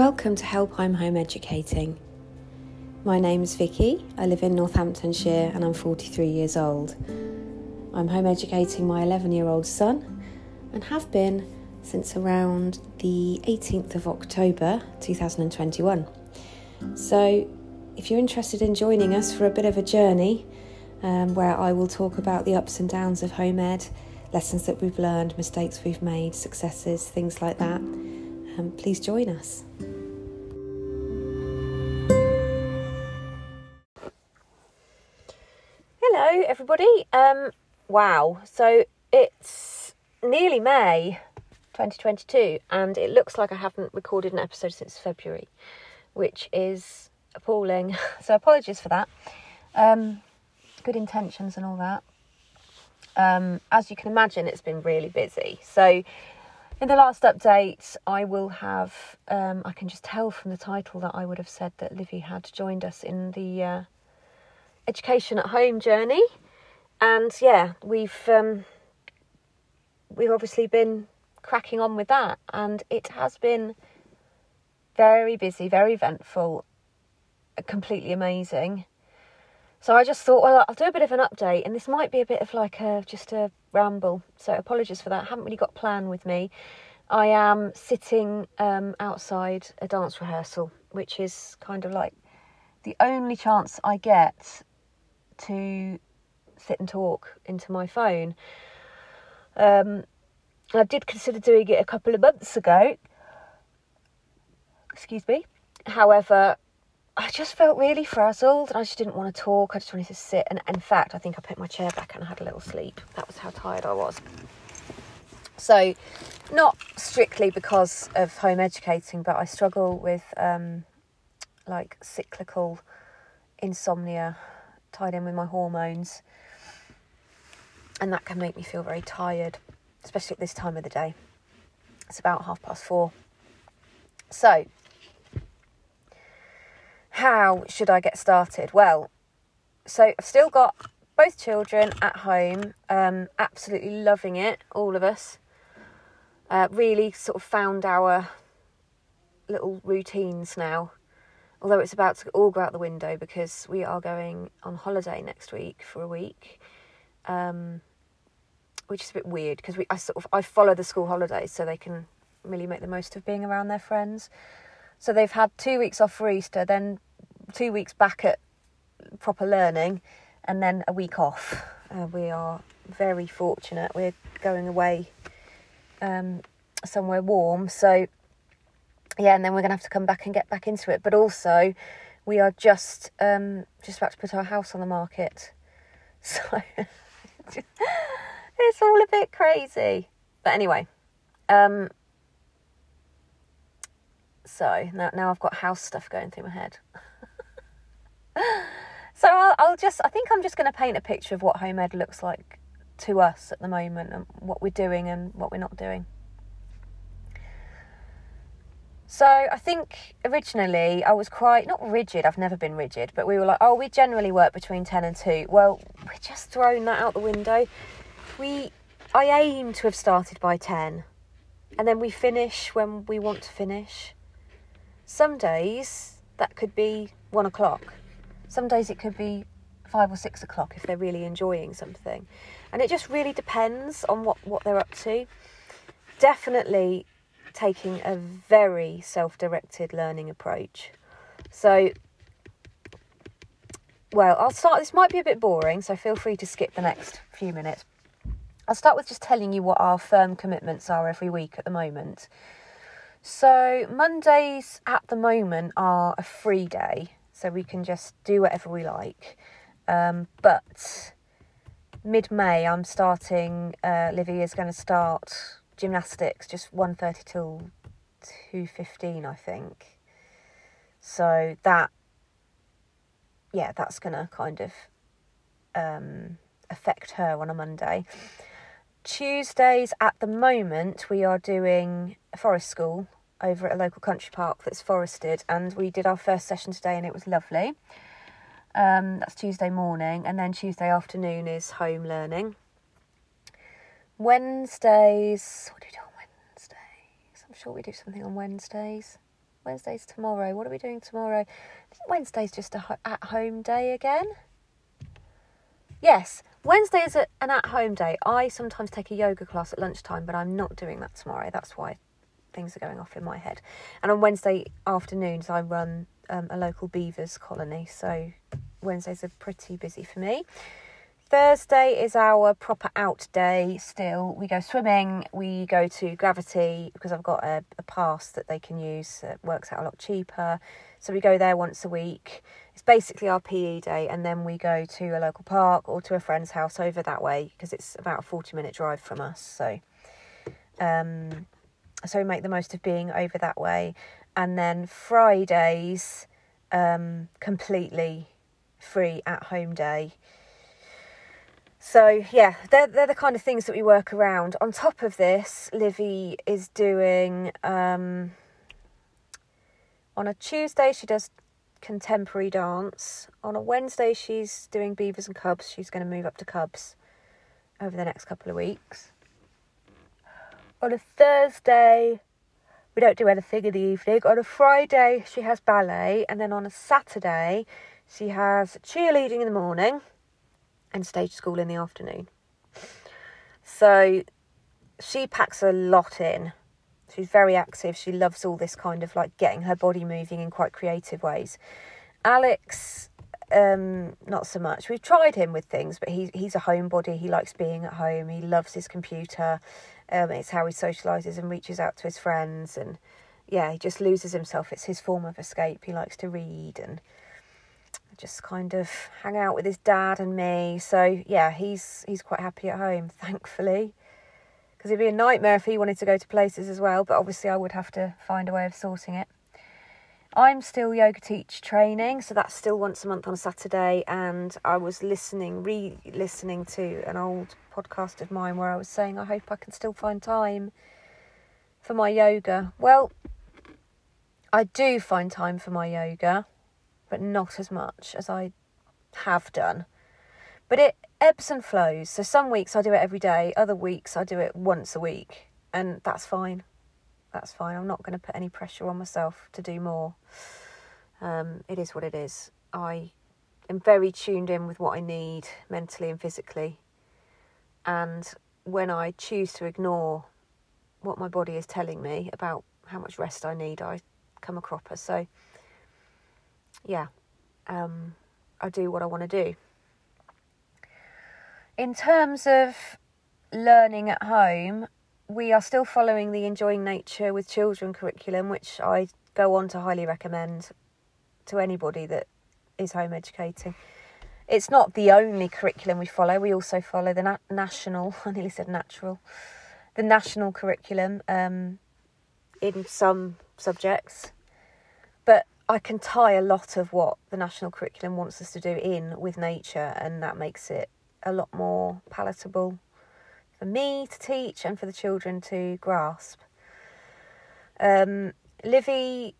Welcome to Help I'm Home Educating. My name's Vicky. I live in Northamptonshire and I'm 43 years old. I'm home educating my 11 year old son and have been since around the 18th of October 2021. So, if you're interested in joining us for a bit of a journey um, where I will talk about the ups and downs of home ed, lessons that we've learned, mistakes we've made, successes, things like that, um, please join us. Um, wow, so it's nearly May 2022, and it looks like I haven't recorded an episode since February, which is appalling. So, apologies for that. Um, good intentions and all that. Um, as you can imagine, it's been really busy. So, in the last update, I will have, um, I can just tell from the title that I would have said that Livy had joined us in the uh, education at home journey. And yeah, we've um, we've obviously been cracking on with that, and it has been very busy, very eventful, completely amazing. So I just thought, well, I'll do a bit of an update, and this might be a bit of like a just a ramble. So apologies for that. I haven't really got a plan with me. I am sitting um, outside a dance rehearsal, which is kind of like the only chance I get to sit and talk into my phone. Um, I did consider doing it a couple of months ago. Excuse me. However, I just felt really frazzled and I just didn't want to talk. I just wanted to sit. And in fact, I think I put my chair back and I had a little sleep. That was how tired I was. So, not strictly because of home educating, but I struggle with um, like cyclical insomnia tied in with my hormones. And that can make me feel very tired, especially at this time of the day. It's about half past four. So, how should I get started? Well, so I've still got both children at home, um, absolutely loving it, all of us. Uh, really sort of found our little routines now. Although it's about to all go out the window because we are going on holiday next week for a week, um, which is a bit weird because we I sort of I follow the school holidays so they can really make the most of being around their friends. So they've had two weeks off for Easter, then two weeks back at proper learning, and then a week off. Uh, we are very fortunate. We're going away um, somewhere warm, so yeah, and then we're gonna have to come back and get back into it. But also, we are just um, just about to put our house on the market, so it's all a bit crazy. But anyway, um, so now now I've got house stuff going through my head. so I'll, I'll just I think I'm just going to paint a picture of what home ed looks like to us at the moment and what we're doing and what we're not doing. So I think originally I was quite not rigid. I've never been rigid, but we were like, oh, we generally work between ten and two. Well, we're just thrown that out the window. We, I aim to have started by ten, and then we finish when we want to finish. Some days that could be one o'clock. Some days it could be five or six o'clock if they're really enjoying something, and it just really depends on what what they're up to. Definitely taking a very self directed learning approach. So, well, I'll start. This might be a bit boring, so feel free to skip the next few minutes. I'll start with just telling you what our firm commitments are every week at the moment. So, Mondays at the moment are a free day, so we can just do whatever we like. Um, but mid May, I'm starting, uh, Livy is going to start gymnastics, just 1.30 till 2.15, I think. So that, yeah, that's going to kind of um, affect her on a Monday. Tuesdays at the moment, we are doing a forest school over at a local country park that's forested, and we did our first session today, and it was lovely. Um, that's Tuesday morning, and then Tuesday afternoon is home learning. Wednesdays, what do we do on Wednesdays? I'm sure we do something on Wednesdays. Wednesday's tomorrow. What are we doing tomorrow? I think Wednesday's just a ho- at home day again. Yes, Wednesday is a, an at home day. I sometimes take a yoga class at lunchtime, but I'm not doing that tomorrow. That's why things are going off in my head. And on Wednesday afternoons, I run um, a local beavers colony, so Wednesdays are pretty busy for me. Thursday is our proper out day still. We go swimming, we go to Gravity because I've got a, a pass that they can use. It works out a lot cheaper. So we go there once a week. It's basically our PE day, and then we go to a local park or to a friend's house over that way because it's about a 40 minute drive from us. So, um, so we make the most of being over that way. And then Fridays, um, completely free at home day. So yeah, they're they're the kind of things that we work around. On top of this, Livy is doing um, on a Tuesday she does contemporary dance. On a Wednesday she's doing beavers and cubs. She's going to move up to cubs over the next couple of weeks. On a Thursday we don't do anything in the evening. On a Friday she has ballet and then on a Saturday she has cheerleading in the morning and stage school in the afternoon. So she packs a lot in. She's very active. She loves all this kind of like getting her body moving in quite creative ways. Alex, um, not so much. We've tried him with things, but he, he's a homebody. He likes being at home. He loves his computer. Um, it's how he socialises and reaches out to his friends. And yeah, he just loses himself. It's his form of escape. He likes to read and just kind of hang out with his dad and me. So yeah, he's he's quite happy at home, thankfully. Because it'd be a nightmare if he wanted to go to places as well, but obviously I would have to find a way of sorting it. I'm still yoga teach training, so that's still once a month on a Saturday. And I was listening, re listening to an old podcast of mine where I was saying, I hope I can still find time for my yoga. Well, I do find time for my yoga but not as much as I have done. But it ebbs and flows. So some weeks I do it every day, other weeks I do it once a week, and that's fine. That's fine. I'm not going to put any pressure on myself to do more. Um, it is what it is. I am very tuned in with what I need mentally and physically. And when I choose to ignore what my body is telling me about how much rest I need, I come a cropper. So yeah, um, I do what I want to do. In terms of learning at home, we are still following the Enjoying Nature with Children curriculum, which I go on to highly recommend to anybody that is home educating. It's not the only curriculum we follow. We also follow the na- national, I nearly said natural, the national curriculum um, in some subjects. I can tie a lot of what the national curriculum wants us to do in with nature, and that makes it a lot more palatable for me to teach and for the children to grasp. Um, Livy,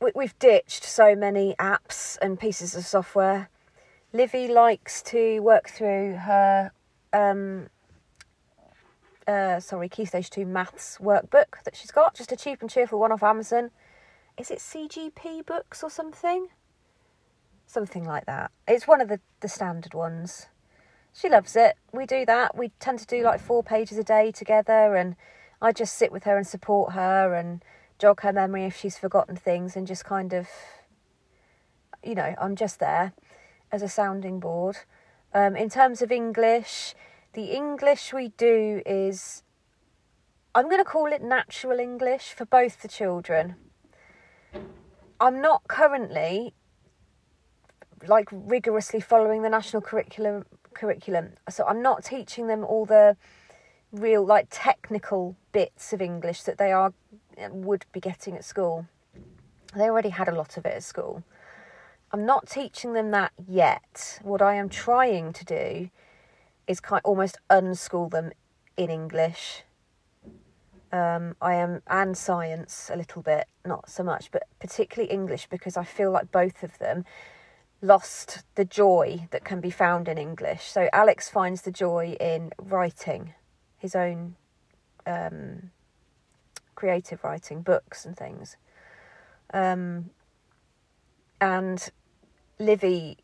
we, we've ditched so many apps and pieces of software. Livy likes to work through her, um, uh, sorry, Key Stage 2 maths workbook that she's got, just a cheap and cheerful one off Amazon is it CGP books or something? Something like that. It's one of the, the standard ones. She loves it. We do that. We tend to do like four pages a day together, and I just sit with her and support her and jog her memory if she's forgotten things, and just kind of, you know, I'm just there as a sounding board. Um, in terms of English, the English we do is, I'm going to call it natural English for both the children. I'm not currently like rigorously following the national curriculum curriculum. So I'm not teaching them all the real like technical bits of English that they are eh, would be getting at school. They already had a lot of it at school. I'm not teaching them that yet. What I am trying to do is kind of almost unschool them in English um, I am, and science a little bit, not so much, but particularly English because I feel like both of them lost the joy that can be found in English. So Alex finds the joy in writing his own um, creative writing, books and things. Um, and Livy,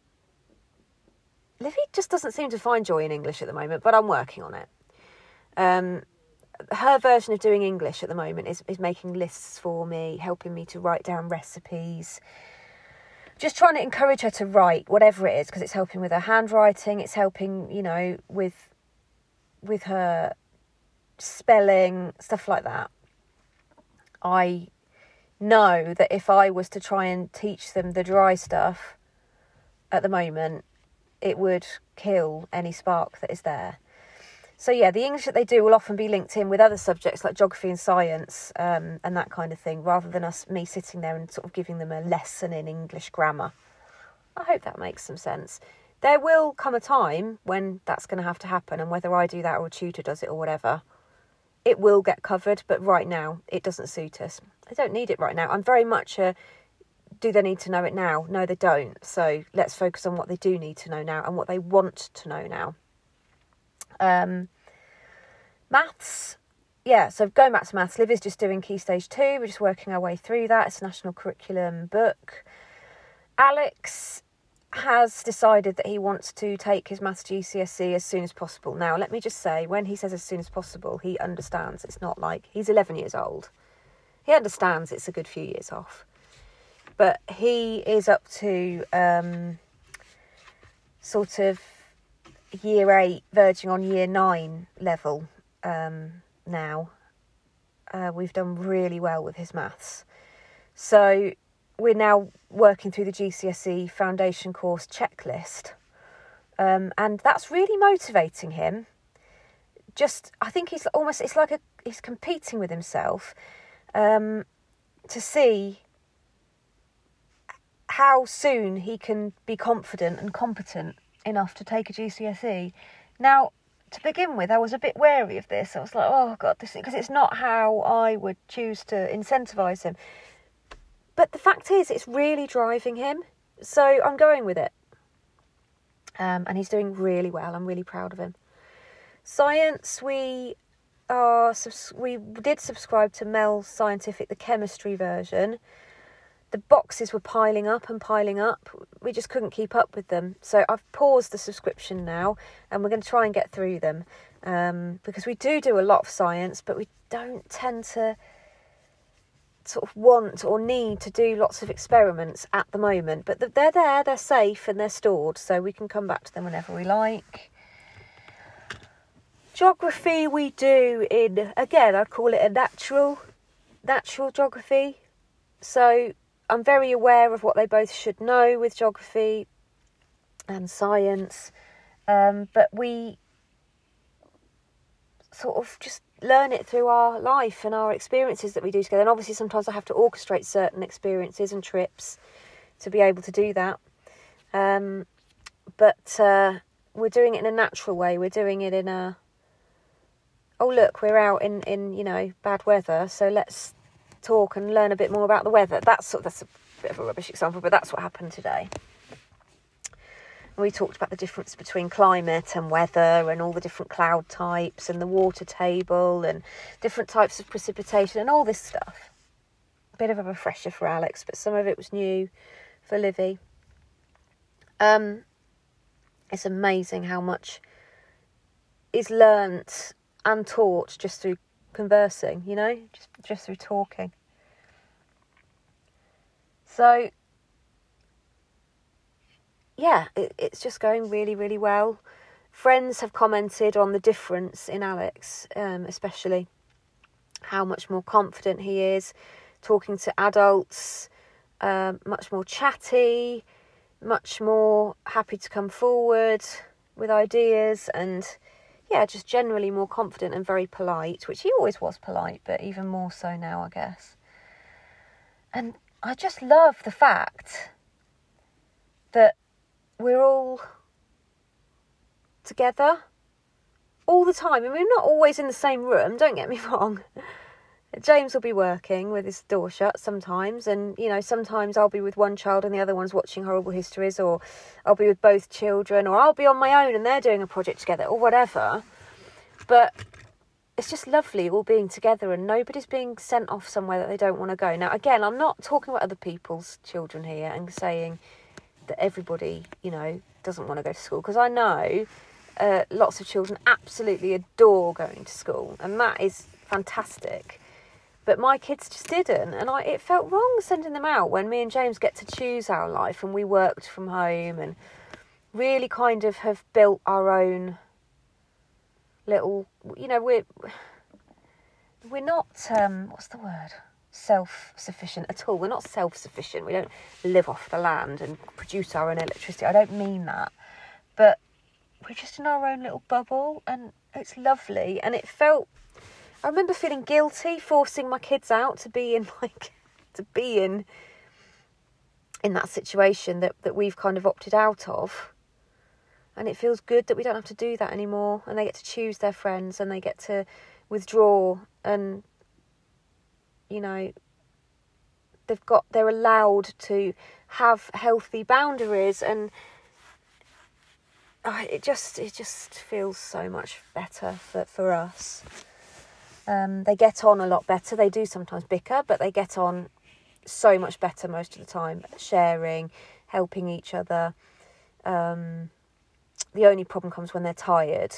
Livy just doesn't seem to find joy in English at the moment, but I'm working on it. Um, her version of doing English at the moment is, is making lists for me, helping me to write down recipes, just trying to encourage her to write whatever it is because it's helping with her handwriting it's helping you know with with her spelling stuff like that. I know that if i was to try and teach them the dry stuff at the moment it would kill any spark that is there so yeah, the English that they do will often be linked in with other subjects like geography and science um, and that kind of thing, rather than us me sitting there and sort of giving them a lesson in English grammar. I hope that makes some sense. There will come a time when that's going to have to happen, and whether I do that or a tutor does it or whatever, it will get covered. But right now, it doesn't suit us. I don't need it right now. I'm very much a do they need to know it now? No, they don't. So let's focus on what they do need to know now and what they want to know now. Um, maths, yeah, so going back to maths, Liv is just doing Key Stage 2. We're just working our way through that. It's a national curriculum book. Alex has decided that he wants to take his maths GCSE as soon as possible. Now, let me just say, when he says as soon as possible, he understands it's not like he's 11 years old. He understands it's a good few years off. But he is up to um, sort of year eight verging on year nine level um, now. Uh, we've done really well with his maths. So we're now working through the GCSE foundation course checklist. Um, and that's really motivating him. Just, I think he's almost, it's like a, he's competing with himself um, to see how soon he can be confident and competent enough to take a GCSE. Now, to begin with, I was a bit wary of this. I was like, oh god, this because it's not how I would choose to incentivize him. But the fact is, it's really driving him. So I'm going with it. Um, and he's doing really well. I'm really proud of him. Science, we are we did subscribe to Mel's Scientific, the chemistry version the boxes were piling up and piling up. We just couldn't keep up with them. So I've paused the subscription now and we're going to try and get through them um, because we do do a lot of science, but we don't tend to sort of want or need to do lots of experiments at the moment. But they're there, they're safe, and they're stored, so we can come back to them whenever we like. Geography we do in again, I'd call it a natural natural geography. So I'm very aware of what they both should know with geography and science, um, but we sort of just learn it through our life and our experiences that we do together. And obviously, sometimes I have to orchestrate certain experiences and trips to be able to do that. Um, but uh, we're doing it in a natural way. We're doing it in a oh look, we're out in in you know bad weather, so let's talk and learn a bit more about the weather. That's that's a bit of a rubbish example, but that's what happened today. we talked about the difference between climate and weather and all the different cloud types and the water table and different types of precipitation and all this stuff. A bit of a refresher for Alex, but some of it was new for Livy. Um, it's amazing how much is learnt and taught just through conversing, you know, just just through talking. So yeah, it, it's just going really, really well. Friends have commented on the difference in Alex, um, especially how much more confident he is talking to adults, um, much more chatty, much more happy to come forward with ideas, and yeah, just generally more confident and very polite, which he always was polite, but even more so now, I guess. And I just love the fact that we're all together all the time. I mean, we're not always in the same room, don't get me wrong. James will be working with his door shut sometimes, and you know, sometimes I'll be with one child and the other one's watching horrible histories, or I'll be with both children, or I'll be on my own and they're doing a project together, or whatever. But it's just lovely all being together and nobody's being sent off somewhere that they don't want to go. Now, again, I'm not talking about other people's children here and saying that everybody, you know, doesn't want to go to school because I know uh, lots of children absolutely adore going to school and that is fantastic. But my kids just didn't, and I it felt wrong sending them out when me and James get to choose our life and we worked from home and really kind of have built our own little you know we're we're not um what's the word? Self sufficient at all. We're not self sufficient we don't live off the land and produce our own electricity. I don't mean that. But we're just in our own little bubble and it's lovely. And it felt i remember feeling guilty forcing my kids out to be in like to be in in that situation that that we've kind of opted out of. And it feels good that we don't have to do that anymore and they get to choose their friends and they get to withdraw and you know they've got they're allowed to have healthy boundaries and oh, it just it just feels so much better for, for us um, they get on a lot better they do sometimes bicker but they get on so much better most of the time sharing helping each other um, the only problem comes when they're tired.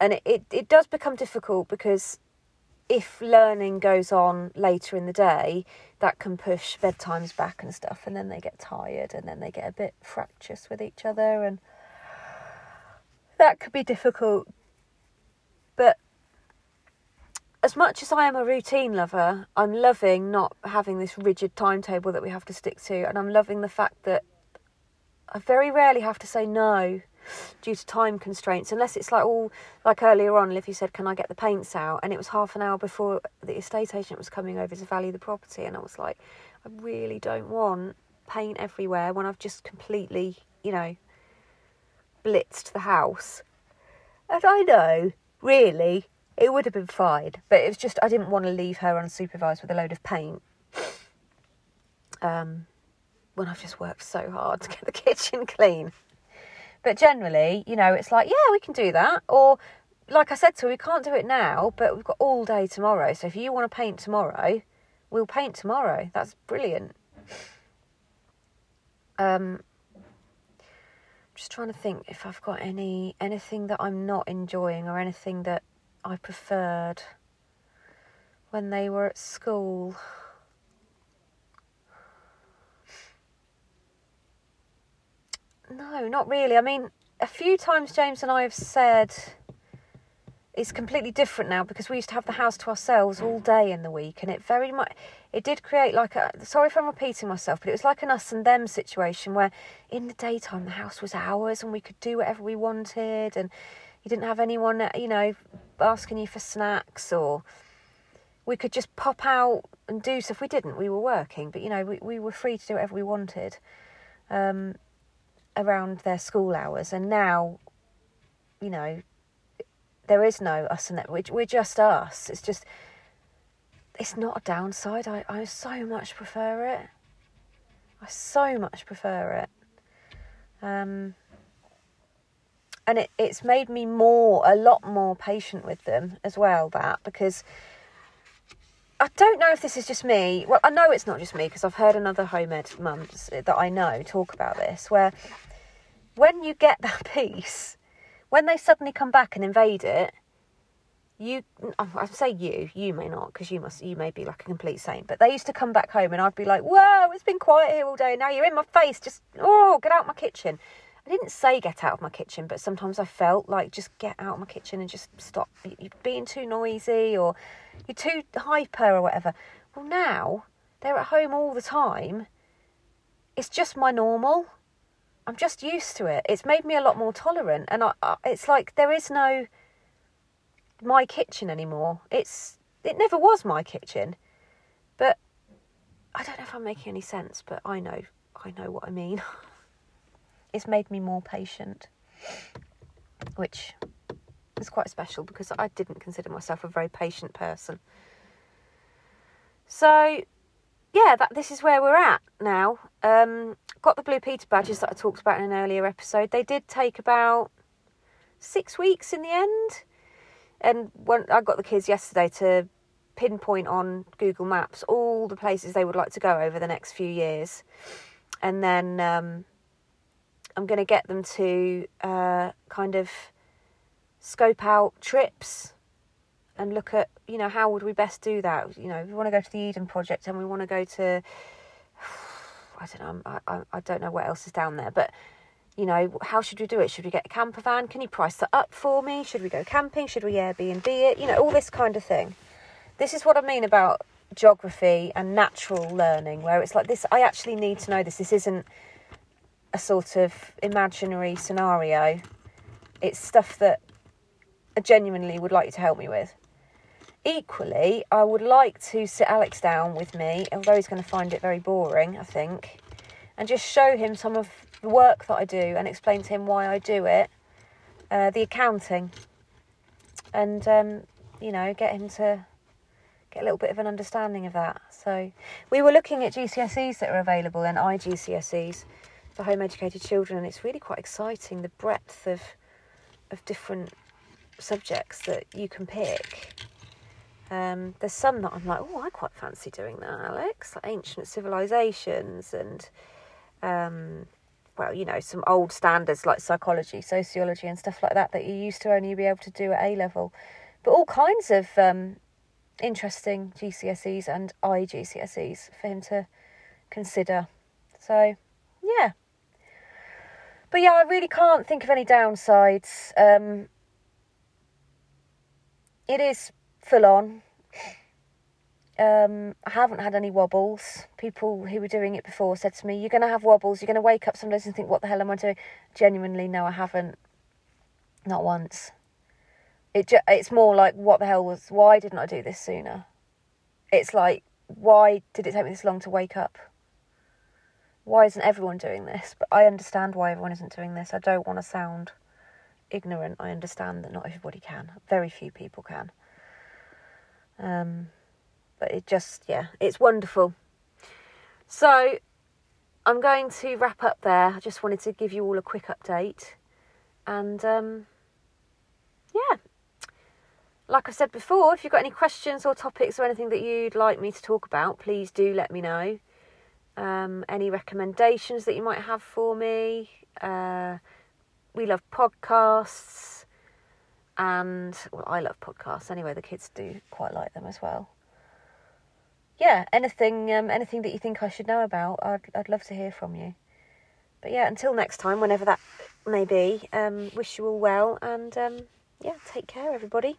And it, it, it does become difficult because if learning goes on later in the day, that can push bedtimes back and stuff, and then they get tired and then they get a bit fractious with each other, and that could be difficult. But as much as I am a routine lover, I'm loving not having this rigid timetable that we have to stick to, and I'm loving the fact that I very rarely have to say no due to time constraints, unless it's like all like earlier on, Livy said, Can I get the paints out? And it was half an hour before the estate agent was coming over to value the property, and I was like, I really don't want paint everywhere when I've just completely, you know, blitzed the house. And I know, really, it would have been fine, but it was just I didn't want to leave her unsupervised with a load of paint. Um, when I've just worked so hard to get the kitchen clean. But generally, you know, it's like, yeah, we can do that. Or, like I said to her, we can't do it now, but we've got all day tomorrow. So if you want to paint tomorrow, we'll paint tomorrow. That's brilliant. Um, just trying to think if I've got any anything that I'm not enjoying or anything that I preferred when they were at school. No, not really. I mean, a few times James and I have said it's completely different now because we used to have the house to ourselves all day in the week, and it very much it did create like a. Sorry if I'm repeating myself, but it was like an us and them situation where in the daytime the house was ours and we could do whatever we wanted, and you didn't have anyone, you know, asking you for snacks or we could just pop out and do stuff. We didn't. We were working, but you know, we we were free to do whatever we wanted. Um, around their school hours, and now, you know, there is no us and that. We're, we're just us. It's just, it's not a downside. I, I so much prefer it. I so much prefer it. Um, and it, it's made me more, a lot more patient with them as well, that, because I don't know if this is just me. Well, I know it's not just me because I've heard another home ed mums uh, that I know talk about this, where when you get that peace, when they suddenly come back and invade it, you I say you, you may not because you must you may be like a complete saint, but they used to come back home and I'd be like, "Whoa, it's been quiet here all day. Now you're in my face. Just oh, get out my kitchen." I didn't say get out of my kitchen, but sometimes I felt like just get out of my kitchen and just stop. You're being too noisy or you're too hyper or whatever. Well, now they're at home all the time. It's just my normal. I'm just used to it. It's made me a lot more tolerant, and I, I, it's like there is no my kitchen anymore. It's it never was my kitchen, but I don't know if I'm making any sense. But I know I know what I mean. it's made me more patient, which is quite special because I didn't consider myself a very patient person. So yeah, that this is where we're at now. Um, got the Blue Peter badges that I talked about in an earlier episode. They did take about six weeks in the end. and when I got the kids yesterday to pinpoint on Google Maps all the places they would like to go over the next few years, and then um, I'm going to get them to uh, kind of scope out trips and look at you know how would we best do that. You know, we want to go to the Eden Project and we want to go to I don't know I, I, I don't know what else is down there, but you know, how should we do it? Should we get a camper van? Can you price that up for me? Should we go camping? Should we Airbnb it? You know, all this kind of thing. This is what I mean about geography and natural learning, where it's like this I actually need to know this. This isn't a sort of imaginary scenario. It's stuff that I genuinely would like you to help me with. Equally, I would like to sit Alex down with me, although he's going to find it very boring, I think, and just show him some of the work that I do and explain to him why I do it, uh, the accounting, and um, you know, get him to get a little bit of an understanding of that. So, we were looking at GCSEs that are available and IGCSEs for home educated children, and it's really quite exciting the breadth of of different subjects that you can pick. Um, there's some that I'm like, oh, I quite fancy doing that, Alex, like ancient civilizations and um, well, you know, some old standards like psychology, sociology, and stuff like that that you used to only be able to do at A level. But all kinds of um, interesting GCSEs and IGCSEs for him to consider. So, yeah. But yeah, I really can't think of any downsides. Um, it is full on. Um, I haven't had any wobbles. People who were doing it before said to me, "You're going to have wobbles. You're going to wake up some days and think, what the hell am I doing?" Genuinely, no, I haven't. Not once. It ju- it's more like, what the hell was? Why didn't I do this sooner? It's like, why did it take me this long to wake up? Why isn't everyone doing this? But I understand why everyone isn't doing this. I don't want to sound ignorant. I understand that not everybody can. Very few people can. Um, but it just, yeah, it's wonderful. So I'm going to wrap up there. I just wanted to give you all a quick update. And um, yeah, like I said before, if you've got any questions or topics or anything that you'd like me to talk about, please do let me know. Um, any recommendations that you might have for me. Uh, we love podcasts. And, well, I love podcasts anyway, the kids do quite like them as well yeah, anything um, anything that you think I should know about, I'd I'd love to hear from you. But yeah, until next time, whenever that may be, um, wish you all well and um, yeah, take care, everybody.